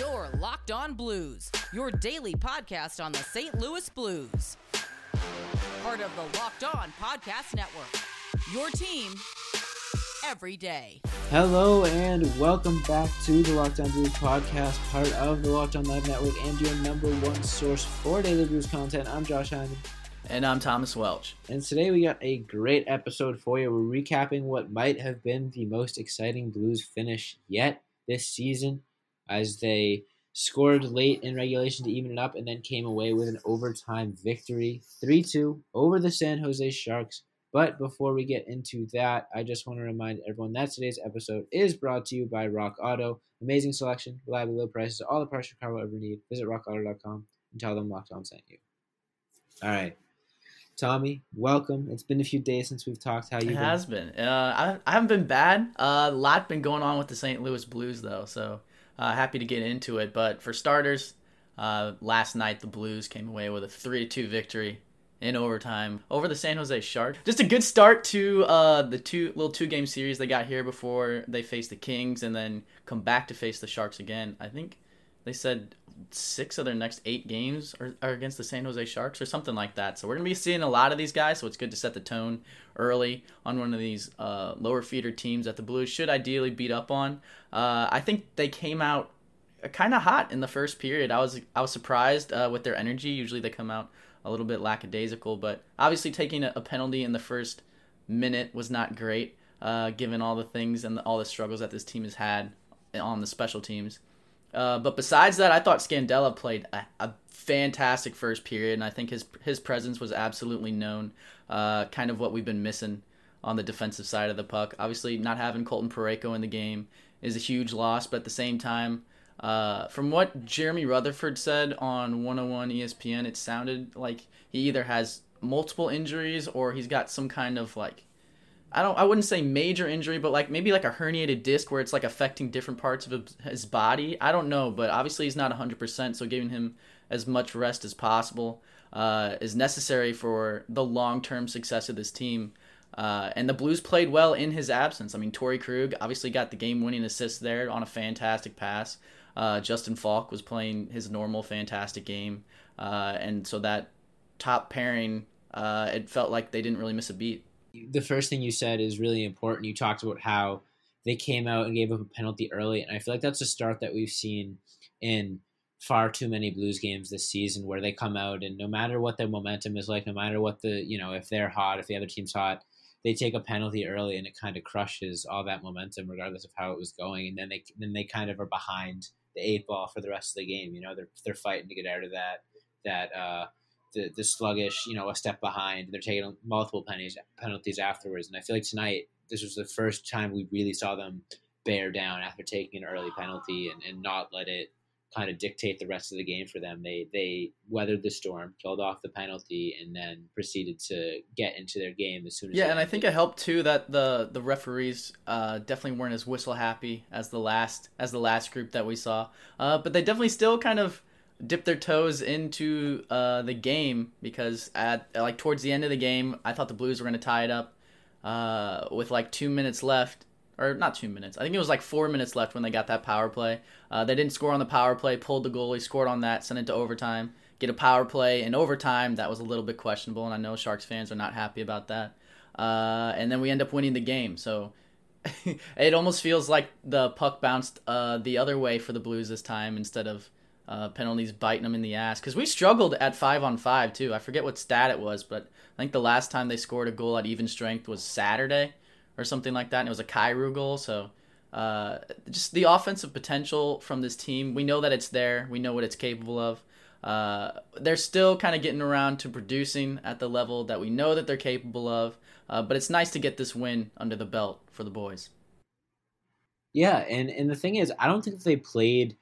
Your Locked On Blues, your daily podcast on the St. Louis Blues. Part of the Locked On Podcast Network. Your team every day. Hello and welcome back to the Locked On Blues podcast, part of the Locked On Live Network and your number one source for daily blues content. I'm Josh Hyman. And I'm Thomas Welch. And today we got a great episode for you. We're recapping what might have been the most exciting Blues finish yet this season as they scored late in regulation to even it up and then came away with an overtime victory 3 2 over the San Jose Sharks. But before we get into that, I just want to remind everyone that today's episode is brought to you by Rock Auto. Amazing selection, reliable low prices, all the parts your car will ever need. Visit rockauto.com and tell them Locked On sent you. All right. Tommy, welcome. It's been a few days since we've talked. How you? It been? has been. Uh, I, I haven't been bad. Uh, a lot been going on with the St. Louis Blues though, so uh, happy to get into it. But for starters, uh, last night the Blues came away with a three-two victory in overtime over the San Jose Sharks. Just a good start to uh, the two little two-game series they got here before they face the Kings and then come back to face the Sharks again. I think they said six of their next eight games are, are, against the San Jose Sharks or something like that. So we're going to be seeing a lot of these guys. So it's good to set the tone early on one of these uh, lower feeder teams that the Blues should ideally beat up on. Uh, I think they came out kind of hot in the first period. I was I was surprised uh, with their energy. Usually they come out a little bit lackadaisical, but obviously taking a, a penalty in the first minute was not great, uh, given all the things and the, all the struggles that this team has had on the special teams. Uh, but besides that, I thought Scandella played a, a, fantastic first period, and I think his his presence was absolutely known. Uh, kind of what we've been missing on the defensive side of the puck. Obviously, not having Colton Parayko in the game is a huge loss, but at the same time, uh, from what Jeremy Rutherford said on 101 ESPN, it sounded like he either has multiple injuries or he's got some kind of like I don't I wouldn't say major injury, but like maybe like a herniated disc where it's like affecting different parts of his body. I don't know, but obviously he's not 100%, so giving him as much rest as possible uh, is necessary for the long-term success of this team. Uh, and the Blues played well in his absence. I mean, Torey Krug obviously got the game-winning assist there on a fantastic pass. Uh, Justin Faulk was playing his normal fantastic game, uh, and so that top pairing, uh, it felt like they didn't really miss a beat the first thing you said is really important. You talked about how they came out and gave up a penalty early, and I feel like that's a start that we've seen in far too many Blues games this season where they come out and no matter what their momentum is like, no matter what the you know if they're hot, if the other team's hot, they take a penalty early and it kind of crushes all that momentum regardless of how it was going, and then they then they kind of are behind the eight ball for the rest of the game. You know they're they're fighting to get out of that that. uh the, the sluggish, you know, a step behind. They're taking multiple pennies, penalties afterwards. And I feel like tonight, this was the first time we really saw them bear down after taking an early penalty and, and not let it kind of dictate the rest of the game for them. They they weathered the storm, killed off the penalty, and then proceeded to get into their game as soon as. Yeah, and I think it helped too that the the referees uh, definitely weren't as whistle happy as the last as the last group that we saw, uh, but they definitely still kind of dip their toes into uh, the game because at like towards the end of the game, I thought the Blues were going to tie it up uh, with like two minutes left, or not two minutes. I think it was like four minutes left when they got that power play. Uh, they didn't score on the power play, pulled the goalie, scored on that, sent it to overtime. Get a power play in overtime. That was a little bit questionable, and I know Sharks fans are not happy about that. Uh, and then we end up winning the game. So it almost feels like the puck bounced uh, the other way for the Blues this time instead of uh, penalties biting them in the ass because we struggled at five on five too. I forget what stat it was, but I think the last time they scored a goal at even strength was Saturday or something like that, and it was a Kyrou goal. So uh, just the offensive potential from this team, we know that it's there. We know what it's capable of. Uh, they're still kind of getting around to producing at the level that we know that they're capable of. Uh, but it's nice to get this win under the belt for the boys. Yeah, and and the thing is, I don't think they played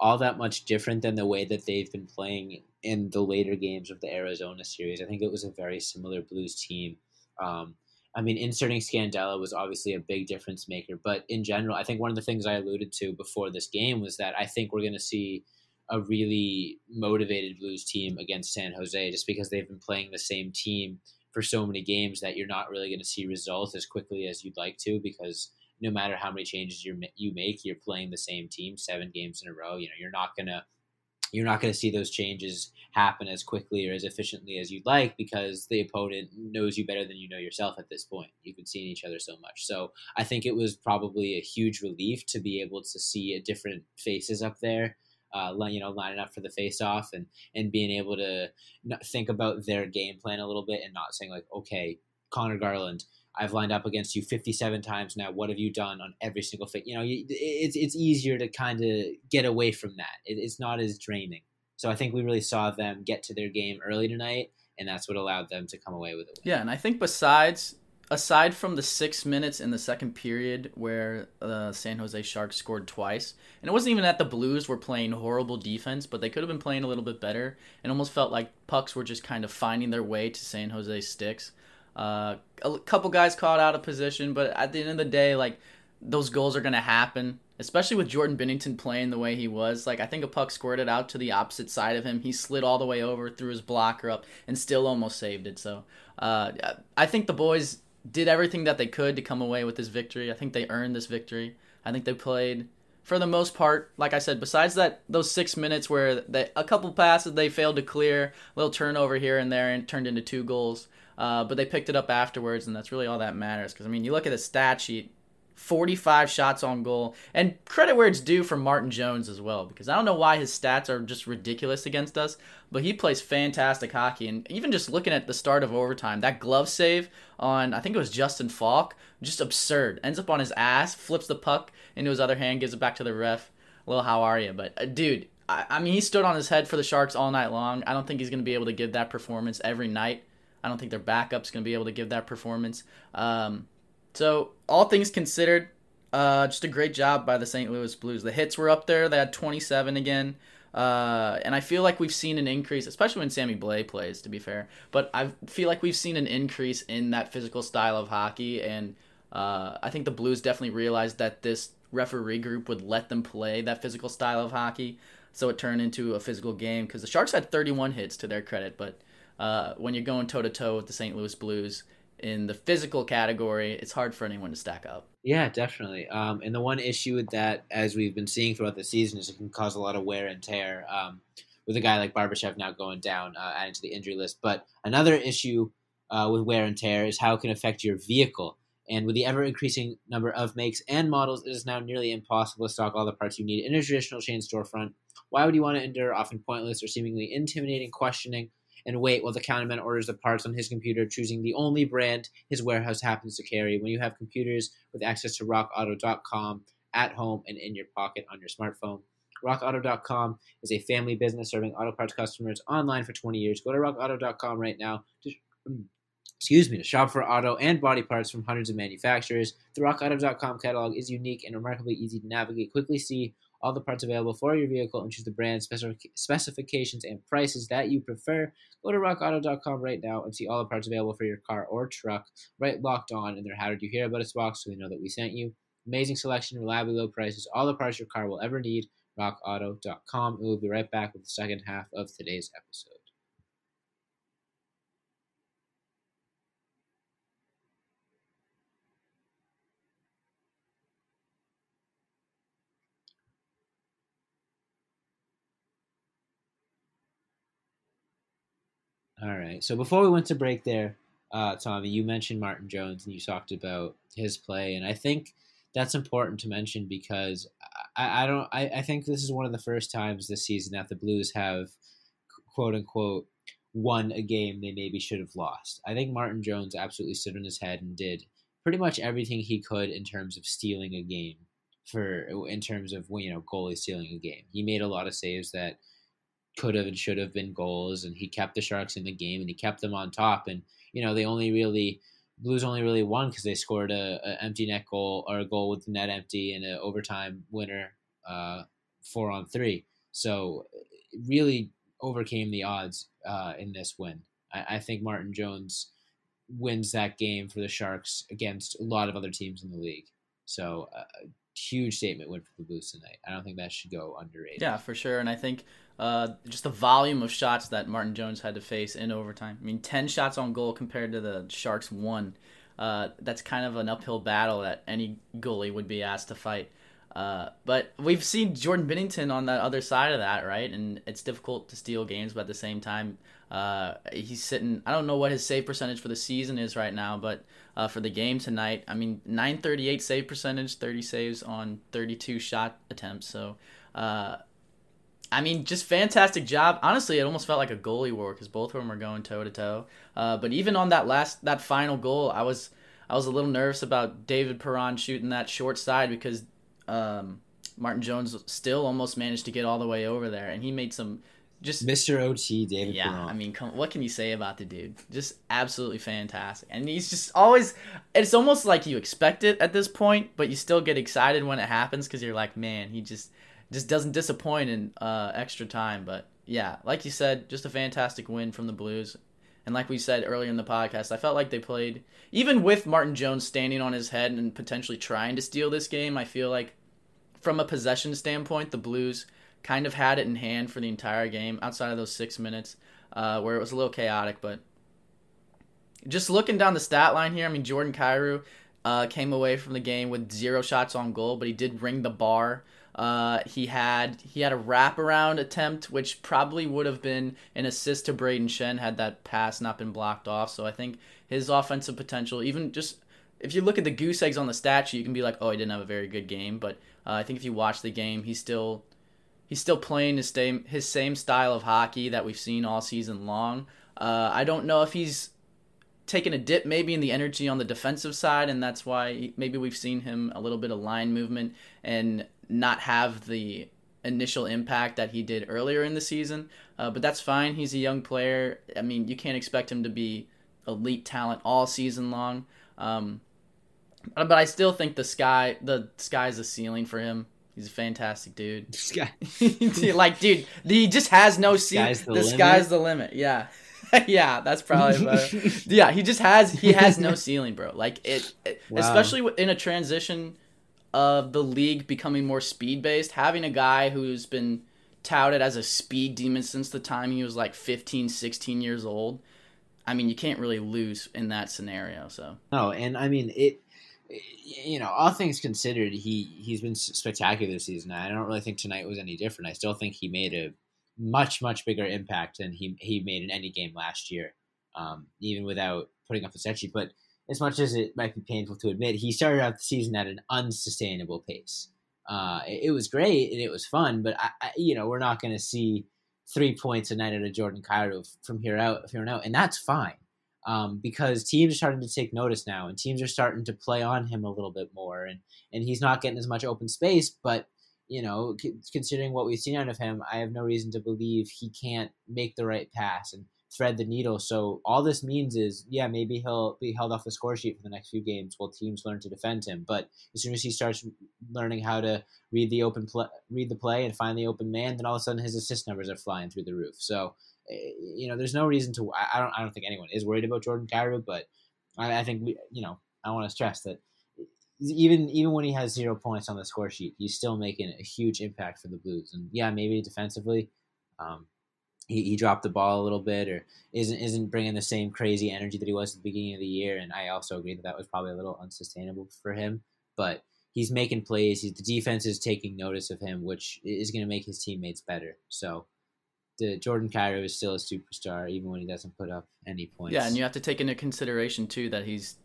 all that much different than the way that they've been playing in the later games of the Arizona series. I think it was a very similar Blues team. Um, I mean, inserting Scandella was obviously a big difference maker, but in general, I think one of the things I alluded to before this game was that I think we're going to see a really motivated Blues team against San Jose just because they've been playing the same team for so many games that you're not really going to see results as quickly as you'd like to because no matter how many changes you you make, you're playing the same team seven games in a row. You know, you're not gonna you're not going to see those changes happen as quickly or as efficiently as you'd like because the opponent knows you better than you know yourself at this point. You've been seeing each other so much. So I think it was probably a huge relief to be able to see a different faces up there. Uh, you know, lining up for the face off and and being able to think about their game plan a little bit and not saying like, okay, Conor Garland, I've lined up against you 57 times now. What have you done on every single thing? You know, it's it's easier to kind of get away from that. it's not as draining. So I think we really saw them get to their game early tonight, and that's what allowed them to come away with it. Yeah, and I think besides aside from the six minutes in the second period where the uh, San Jose Sharks scored twice, and it wasn't even that the Blues were playing horrible defense, but they could have been playing a little bit better. It almost felt like pucks were just kind of finding their way to San Jose sticks. Uh, a couple guys caught out of position, but at the end of the day, like those goals are gonna happen. Especially with Jordan Binnington playing the way he was, like I think a puck squirted out to the opposite side of him. He slid all the way over, threw his blocker up, and still almost saved it. So uh, I think the boys did everything that they could to come away with this victory. I think they earned this victory. I think they played for the most part, like I said, besides that those six minutes where they, a couple passes they failed to clear, little turnover here and there, and turned into two goals. Uh, but they picked it up afterwards, and that's really all that matters. Because I mean, you look at the stat sheet. 45 shots on goal. And credit where it's due for Martin Jones as well, because I don't know why his stats are just ridiculous against us, but he plays fantastic hockey. And even just looking at the start of overtime, that glove save on, I think it was Justin Faulk, just absurd. Ends up on his ass, flips the puck into his other hand, gives it back to the ref. Well, how are you? But uh, dude, I, I mean, he stood on his head for the Sharks all night long. I don't think he's going to be able to give that performance every night. I don't think their backup's going to be able to give that performance. Um, so, all things considered, uh, just a great job by the St. Louis Blues. The hits were up there. They had 27 again. Uh, and I feel like we've seen an increase, especially when Sammy Blais plays, to be fair. But I feel like we've seen an increase in that physical style of hockey. And uh, I think the Blues definitely realized that this referee group would let them play that physical style of hockey. So it turned into a physical game because the Sharks had 31 hits to their credit, but uh, when you're going toe to toe with the St. Louis Blues in the physical category, it's hard for anyone to stack up. Yeah, definitely. Um, and the one issue with that, as we've been seeing throughout the season, is it can cause a lot of wear and tear. Um, with a guy like Barbashev now going down, uh, adding to the injury list. But another issue uh, with wear and tear is how it can affect your vehicle. And with the ever increasing number of makes and models, it is now nearly impossible to stock all the parts you need in a traditional chain storefront. Why would you want to endure often pointless or seemingly intimidating questioning and wait while the counterman orders the parts on his computer, choosing the only brand his warehouse happens to carry. When you have computers with access to rockauto.com at home and in your pocket on your smartphone. RockAuto.com is a family business serving auto parts customers online for 20 years. Go to RockAuto.com right now to, mm, excuse me, to shop for auto and body parts from hundreds of manufacturers. The RockAuto.com catalog is unique and remarkably easy to navigate. Quickly see all the parts available for your vehicle and choose the brand, specific- specifications, and prices that you prefer. Go to rockauto.com right now and see all the parts available for your car or truck right locked on in their How Did You Hear About Us box so they know that we sent you. Amazing selection, reliably low prices, all the parts your car will ever need. RockAuto.com. And we'll be right back with the second half of today's episode. All right. So before we went to break there, uh, Tommy, you mentioned Martin Jones and you talked about his play, and I think that's important to mention because I, I don't. I, I think this is one of the first times this season that the Blues have, quote unquote, won a game they maybe should have lost. I think Martin Jones absolutely stood on his head and did pretty much everything he could in terms of stealing a game for in terms of you know goalie stealing a game. He made a lot of saves that could have and should have been goals, and he kept the Sharks in the game and he kept them on top. And you know they only really Blues only really won because they scored a, a, empty net goal or a goal with the net empty and an overtime winner, uh, four on three. So really overcame the odds uh, in this win. I, I, think Martin Jones wins that game for the Sharks against a lot of other teams in the league. So uh, huge statement win for the Blues tonight. I don't think that should go underrated. Yeah, for sure. And I think uh, just the volume of shots that Martin Jones had to face in overtime. I mean, 10 shots on goal compared to the Sharks' one. uh, that's kind of an uphill battle that any goalie would be asked to fight. Uh, but we've seen Jordan Binnington on the other side of that, right? And it's difficult to steal games, but at the same time, uh, he's sitting. I don't know what his save percentage for the season is right now, but uh, for the game tonight, I mean, 938 save percentage, 30 saves on 32 shot attempts. So, uh, I mean, just fantastic job. Honestly, it almost felt like a goalie war because both of them are going toe to toe. But even on that last, that final goal, I was. I was a little nervous about David Perron shooting that short side because um, Martin Jones still almost managed to get all the way over there, and he made some just Mr. OT David. Yeah, Perron. I mean, come, what can you say about the dude? Just absolutely fantastic, and he's just always. It's almost like you expect it at this point, but you still get excited when it happens because you're like, man, he just just doesn't disappoint in uh, extra time. But yeah, like you said, just a fantastic win from the Blues. And like we said earlier in the podcast, I felt like they played, even with Martin Jones standing on his head and potentially trying to steal this game, I feel like from a possession standpoint, the Blues kind of had it in hand for the entire game outside of those six minutes uh, where it was a little chaotic. But just looking down the stat line here, I mean, Jordan Kyrou uh, came away from the game with zero shots on goal, but he did ring the bar. Uh, he had he had a wraparound attempt, which probably would have been an assist to Brayden Schenn had that pass not been blocked off. So I think his offensive potential, even just if you look at the goose eggs on the stat sheet, you can be like, oh, he didn't have a very good game. But uh, I think if you watch the game, he's still he's still playing his same his same style of hockey that we've seen all season long. Uh, I don't know if he's taken a dip maybe in the energy on the defensive side, and that's why maybe we've seen him a little bit of line movement and not have the initial impact that he did earlier in the season. Uh, but that's fine. He's a young player. I mean, you can't expect him to be elite talent all season long. Um, but I still think the sky the sky's the ceiling for him. He's a fantastic dude. Sky. like, dude, he just has no ceiling. The the sky's the limit. Yeah. yeah, that's probably better. yeah, he just has he has no ceiling, bro. Like it, it Wow. especially in a transition of the league becoming more speed based, having a guy who's been touted as a speed demon since the time he was like 15, 16 years old. I mean, you can't really lose in that scenario. So No, and I mean it. You know, all things considered, he he's been spectacular this season. I don't really think tonight was any different. I still think he made a much much bigger impact than he he made in any game last year, um, even without putting up a set. But as much as it might be painful to admit, he started out the season at an unsustainable pace. Uh, it, it was great and it was fun, but I, I, you know we're not going to see three points a night out of Jordan Kyrou from here out, here on out, and that's fine um, because teams are starting to take notice now, and teams are starting to play on him a little bit more, and and he's not getting as much open space. But you know, considering what we've seen out of him, I have no reason to believe he can't make the right pass and thread the needle. So all this means is, yeah, maybe he'll be held off the score sheet for the next few games while teams learn to defend him. But as soon as he starts learning how to read the open play, read the play, and find the open man, then all of a sudden his assist numbers are flying through the roof. So eh, you know, there's no reason to. I don't. I don't think anyone is worried about Jordan Kyrou, but I, I think we. You know, I want to stress that even even when he has zero points on the score sheet, he's still making a huge impact for the Blues. And yeah, maybe defensively, um, he, he dropped the ball a little bit, or isn't isn't bringing the same crazy energy that he was at the beginning of the year. And I also agree that that was probably a little unsustainable for him. But he's making plays. He, the defense is taking notice of him, which is going to make his teammates better. So the Jordan Kyrou is still a superstar, even when he doesn't put up any points. yeah, and you have to take into consideration too that he's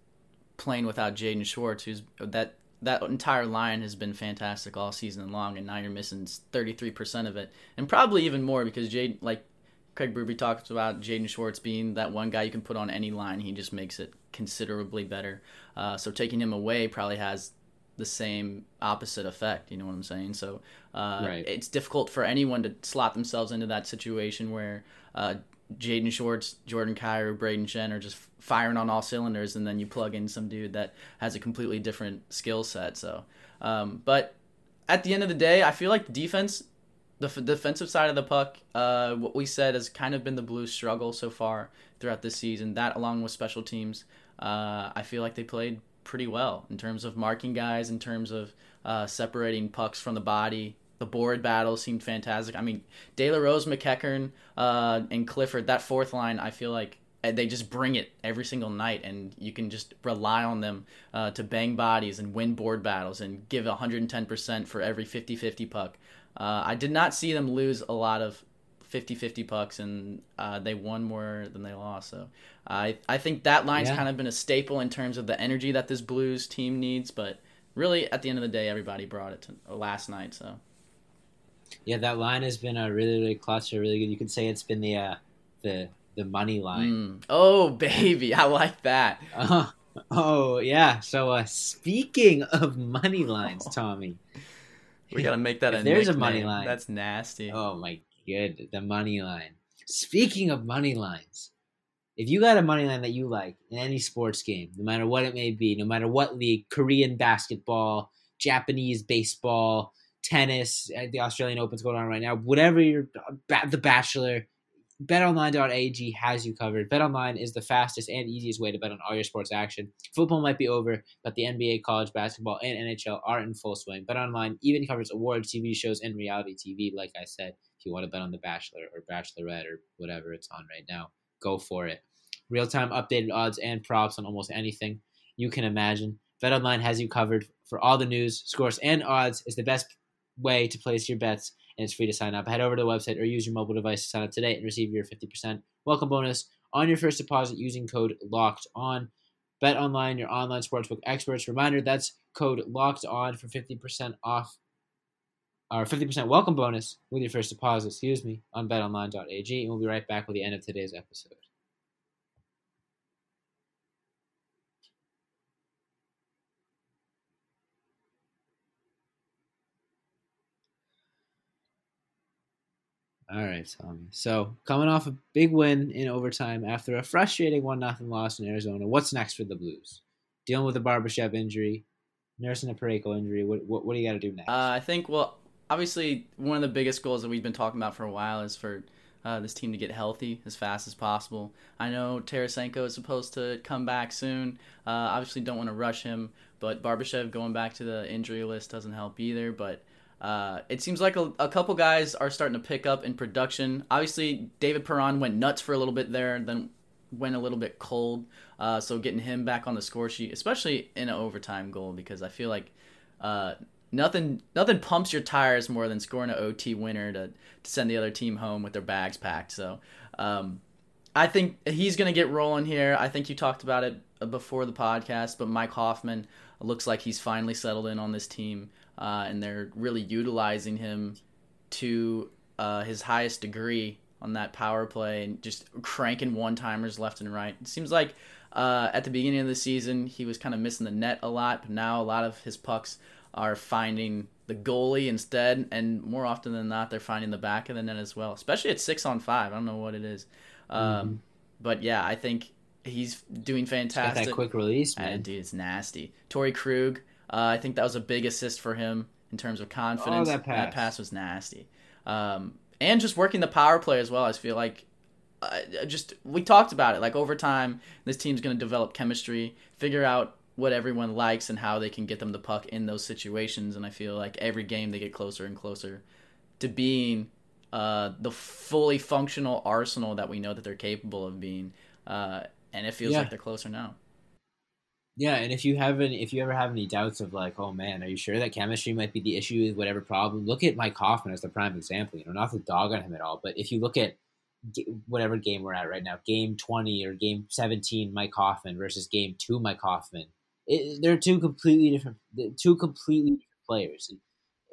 playing without Jaden Schwartz, who's that that entire line has been fantastic all season long, and now you're missing 33% of it, and probably even more because Jade, like Craig Berube talks about Jaden Schwartz being that one guy you can put on any line, he just makes it considerably better. Uh, so taking him away probably has the same opposite effect. You know what I'm saying? So uh, Right. it's difficult for anyone to slot themselves into that situation where uh, Jaden Schwartz, Jordan Kyrou, Brayden Schenn are just firing on all cylinders, and then you plug in some dude that has a completely different skill set. So, um, but at the end of the day, I feel like the defense, the f- defensive side of the puck, uh, what we said has kind of been the Blues' struggle so far throughout this season. That, along with special teams, uh, I feel like they played pretty well in terms of marking guys, in terms of uh, separating pucks from the body. The board battle seemed fantastic. I mean, De La Rose, MacEachern, uh, and Clifford, that fourth line, I feel like they just bring it every single night, and you can just rely on them uh, to bang bodies and win board battles and give 110% for every 50 50 puck. Uh, I did not see them lose a lot of 50 50 pucks, and uh, they won more than they lost. So I, I think that line's yeah. kind of been a staple in terms of the energy that this Blues team needs, but really, at the end of the day, everybody brought it to last night. So. Yeah, that line has been a really, really clutch, really good. You could say it's been the uh, the the money line. Mm. Oh, baby, I like that. Uh, oh, yeah. So, uh, speaking of money lines, Tommy, we gotta make that. a there's nickname. a money line. That's nasty. Oh my good, the money line. Speaking of money lines, if you got a money line that you like in any sports game, no matter what it may be, no matter what league, Korean basketball, Japanese baseball, tennis, uh, the Australian Open's going on right now, whatever you're, The Bachelor, BetOnline.ag has you covered. BetOnline is the fastest and easiest way to bet on all your sports action. Football might be over, but the NBA, college basketball, and NHL are in full swing. BetOnline even covers awards, TV shows, and reality TV. Like I said, if you want to bet on The Bachelor or Bachelorette or whatever it's on right now, go for it. Real time updated odds and props on almost anything you can imagine. BetOnline has you covered for all the news, scores, and odds. Is the best way to place your bets and it's free to sign up. Head over to the website or use your mobile device to sign up today and receive your 50% welcome bonus on your first deposit using code LOCKED ON. Bet online, your online sportsbook experts. Reminder that's code LOCKED ON for 50% off or 50% welcome bonus with your first deposit, excuse me, on betonline.ag. And we'll be right back with the end of today's episode. All right, Tommy. So coming off a big win in overtime after a frustrating one nothing loss in Arizona, what's next for the Blues? Dealing with a Barbashev injury, nursing a Parayko injury. What what, what do you got to do next? Uh, I think well, obviously one of the biggest goals that we've been talking about for a while is for uh, this team to get healthy as fast as possible. I know Tarasenko is supposed to come back soon. Uh, obviously, don't want to rush him, but Barbashev going back to the injury list doesn't help either. But uh, it seems like a, a, couple guys are starting to pick up in production. Obviously, David Perron went nuts for a little bit there, then went a little bit cold. Uh, so getting him back on the score sheet, especially in an overtime goal, because I feel like uh, nothing nothing pumps your tires more than scoring an OT winner to, to send the other team home with their bags packed. So um, I think he's going to get rolling here. I think you talked about it before the podcast, but Mike Hoffman looks like he's finally settled in on this team uh, and they're really utilizing him to uh, his highest degree on that power play and just cranking one timers left and right. It seems like uh, at the beginning of the season he was kind of missing the net a lot, but now a lot of his pucks are finding the goalie instead, and more often than not, they're finding the back of the net as well. Especially at six on five, I don't know what it is, um, mm-hmm. but yeah, I think he's doing fantastic. that quick release, man. dude, it's nasty. Torey Krug uh, I think that was a big assist for him in terms of confidence. Oh, that pass. That pass was nasty. Um, and just working the power play as well. I feel like uh, just we talked about it. Like over time, this team's going to develop chemistry, figure out what everyone likes and how they can get them the puck in those situations. And I feel like every game they get closer and closer to being uh, the fully functional arsenal that we know that they're capable of being. Uh, and it feels yeah. like they're closer now. Yeah, and if you have any, if you ever have any doubts of like, oh man, are you sure that chemistry might be the issue with whatever problem? Look at Mike Hoffman as the prime example. You know, not to dog on him at all, but if you look at whatever game we're at right now, game twenty or game seventeen, Mike Hoffman versus game two, Mike Hoffman, it, they're two completely different, two completely different players.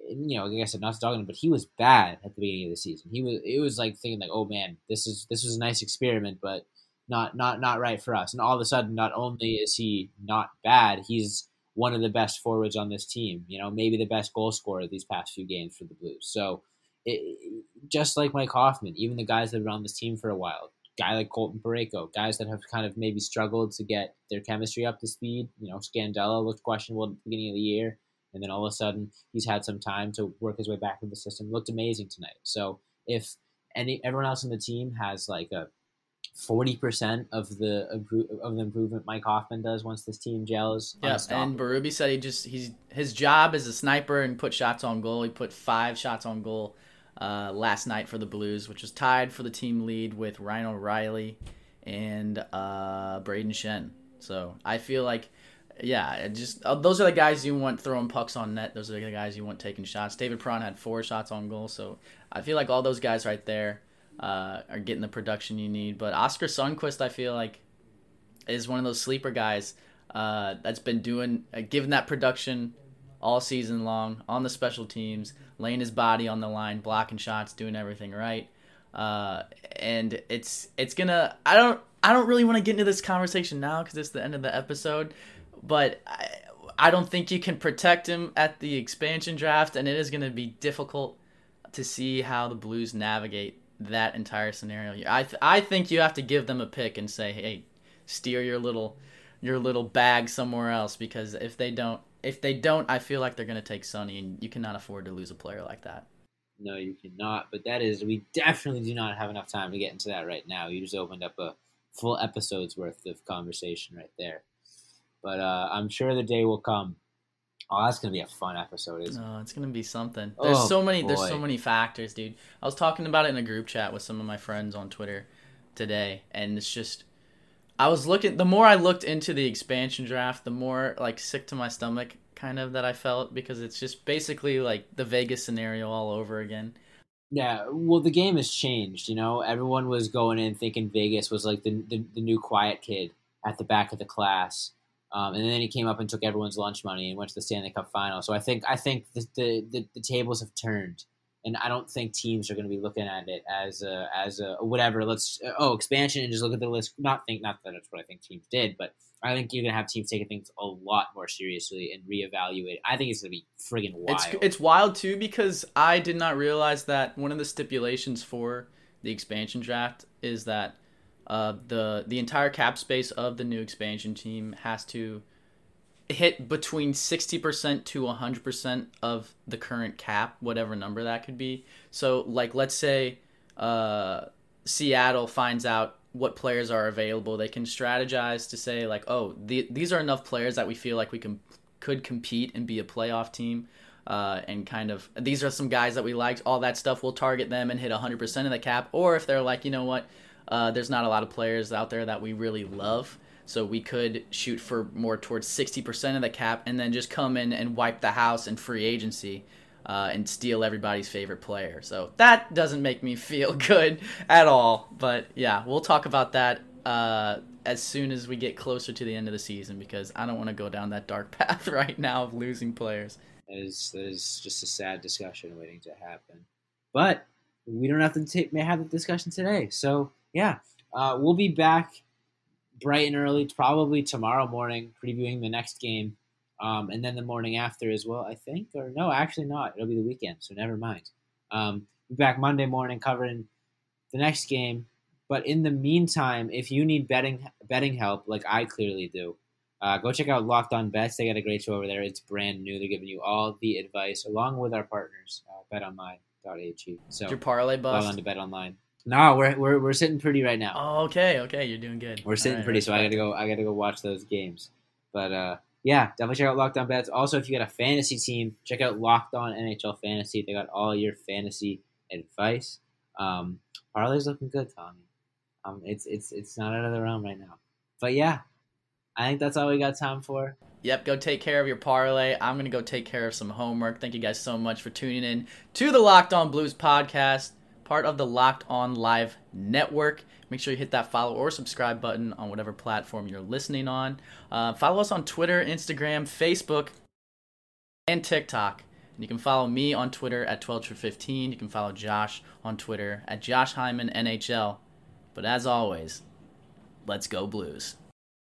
And, you know, like I said, not to dog on him, but he was bad at the beginning of the season. He was, it was like thinking like, oh man, this is this was a nice experiment, but not not not right for us. And all of a sudden, not only is he not bad, he's one of the best forwards on this team. You know, maybe the best goal scorer these past few games for the Blues. So, it, just like Mike Hoffman, even the guys that have been on this team for a while, guy like Colton Parayko, guys that have kind of maybe struggled to get their chemistry up to speed. You know, Scandella looked questionable at the beginning of the year, and then all of a sudden he's had some time to work his way back into the system. Looked amazing tonight. So if any everyone else on the team has like a forty percent of the of the improvement Mike Hoffman does once this team gels. Yes, and Berube said he just he's his job as a sniper and put shots on goal. He put five shots on goal uh, last night for the Blues, which was tied for the team lead with Ryan O'Reilly and uh, Brayden Schenn. So I feel like, yeah, just uh, those are the guys you want throwing pucks on net. Those are the guys you want taking shots. David Perron had four shots on goal, so I feel like all those guys right there uh, are getting the production you need. But Oskar Sundqvist, I feel like, is one of those sleeper guys uh, that's been doing, uh, giving that production all season long on the special teams, laying his body on the line, blocking shots, doing everything right. Uh, and it's it's gonna. I don't I don't really want to get into this conversation now because it's the end of the episode, but I, I don't think you can protect him at the expansion draft, and it is gonna be difficult to see how the Blues navigate that entire scenario. I th- I think you have to give them a pick and say, hey, steer your little your little bag somewhere else because if they don't if they don't, I feel like they're going to take Sonny, and you cannot afford to lose a player like that. No, you cannot. But that is, we definitely do not have enough time to get into that right now. You just opened up a full episode's worth of conversation right there. But uh, I'm sure the day will come. Oh, that's gonna be a fun episode, isn't it? Oh, it's gonna be something. There's oh, so many. Boy. There's so many factors, dude. I was talking about it in a group chat with some of my friends on Twitter today, and it's just I was looking. The more I looked into the expansion draft, the more like sick to my stomach kind of that I felt because it's just basically like the Vegas scenario all over again. Yeah, well, the game has changed. You know, everyone was going in thinking Vegas was like the the, the new quiet kid at the back of the class, um, and then he came up and took everyone's lunch money and went to the Stanley Cup final. So I think I think the the, the, the tables have turned and I don't think teams are going to be looking at it as a as a whatever. Let's oh expansion and just look at the list. Not think not that that's what I think teams did, but I think you're going to have teams taking things a lot more seriously and reevaluate. I think it's going to be friggin' wild. It's it's wild too because I did not realize that one of the stipulations for the expansion draft is that uh, the the entire cap space of the new expansion team has to hit between 60% to 100% of the current cap, whatever number that could be. So, like, let's say uh, Seattle finds out what players are available. They can strategize to say, like, oh, the, these are enough players that we feel like we can could compete and be a playoff team. Uh, and kind of these are some guys that we liked, all that stuff. We'll target them and hit 100% of the cap. Or if they're like, you know what, uh, there's not a lot of players out there that we really love so we could shoot for more towards 60% of the cap and then just come in and wipe the house in free agency uh, and steal everybody's favorite player. So that doesn't make me feel good at all. But yeah, we'll talk about that uh, as soon as we get closer to the end of the season because I don't want to go down that dark path right now of losing players. That is, that is just a sad discussion waiting to happen. But we don't have to may have the discussion today. So yeah, uh, we'll be back bright and early, probably tomorrow morning, previewing the next game, um, and then the morning after as well. I think, or no, actually not. It'll be the weekend, so never mind. Um, be back Monday morning covering the next game. But in the meantime, if you need betting betting help, like I clearly do, uh, go check out Locked On Bets. They got a great show over there. It's brand new. They're giving you all the advice along with our partners, uh, BetOnline.ag. So your parlay bust. Well on to Bet Online. No, we're we're we're sitting pretty right now. Oh, okay, okay, you're doing good. We're sitting right, pretty, so I gotta go. I gotta go watch those games. But uh, yeah, definitely check out Locked On Bets. Also, if you got a fantasy team, check out Locked On NHL Fantasy. They got all your fantasy advice. Um, Parlay's looking good, Tommy. Um, it's it's it's not out of the realm right now. But yeah, I think that's all we got time for. Yep, go take care of your parlay. I'm gonna go take care of some homework. Thank you guys so much for tuning in to the Locked On Blues podcast part of the Locked On Live network. Make sure you hit that follow or subscribe button on whatever platform you're listening on. Uh, follow us on Twitter, Instagram, Facebook, and TikTok. And you can follow me on Twitter at 12 You can follow Josh on Twitter at Josh Hyman NHL. But as always, let's go Blues.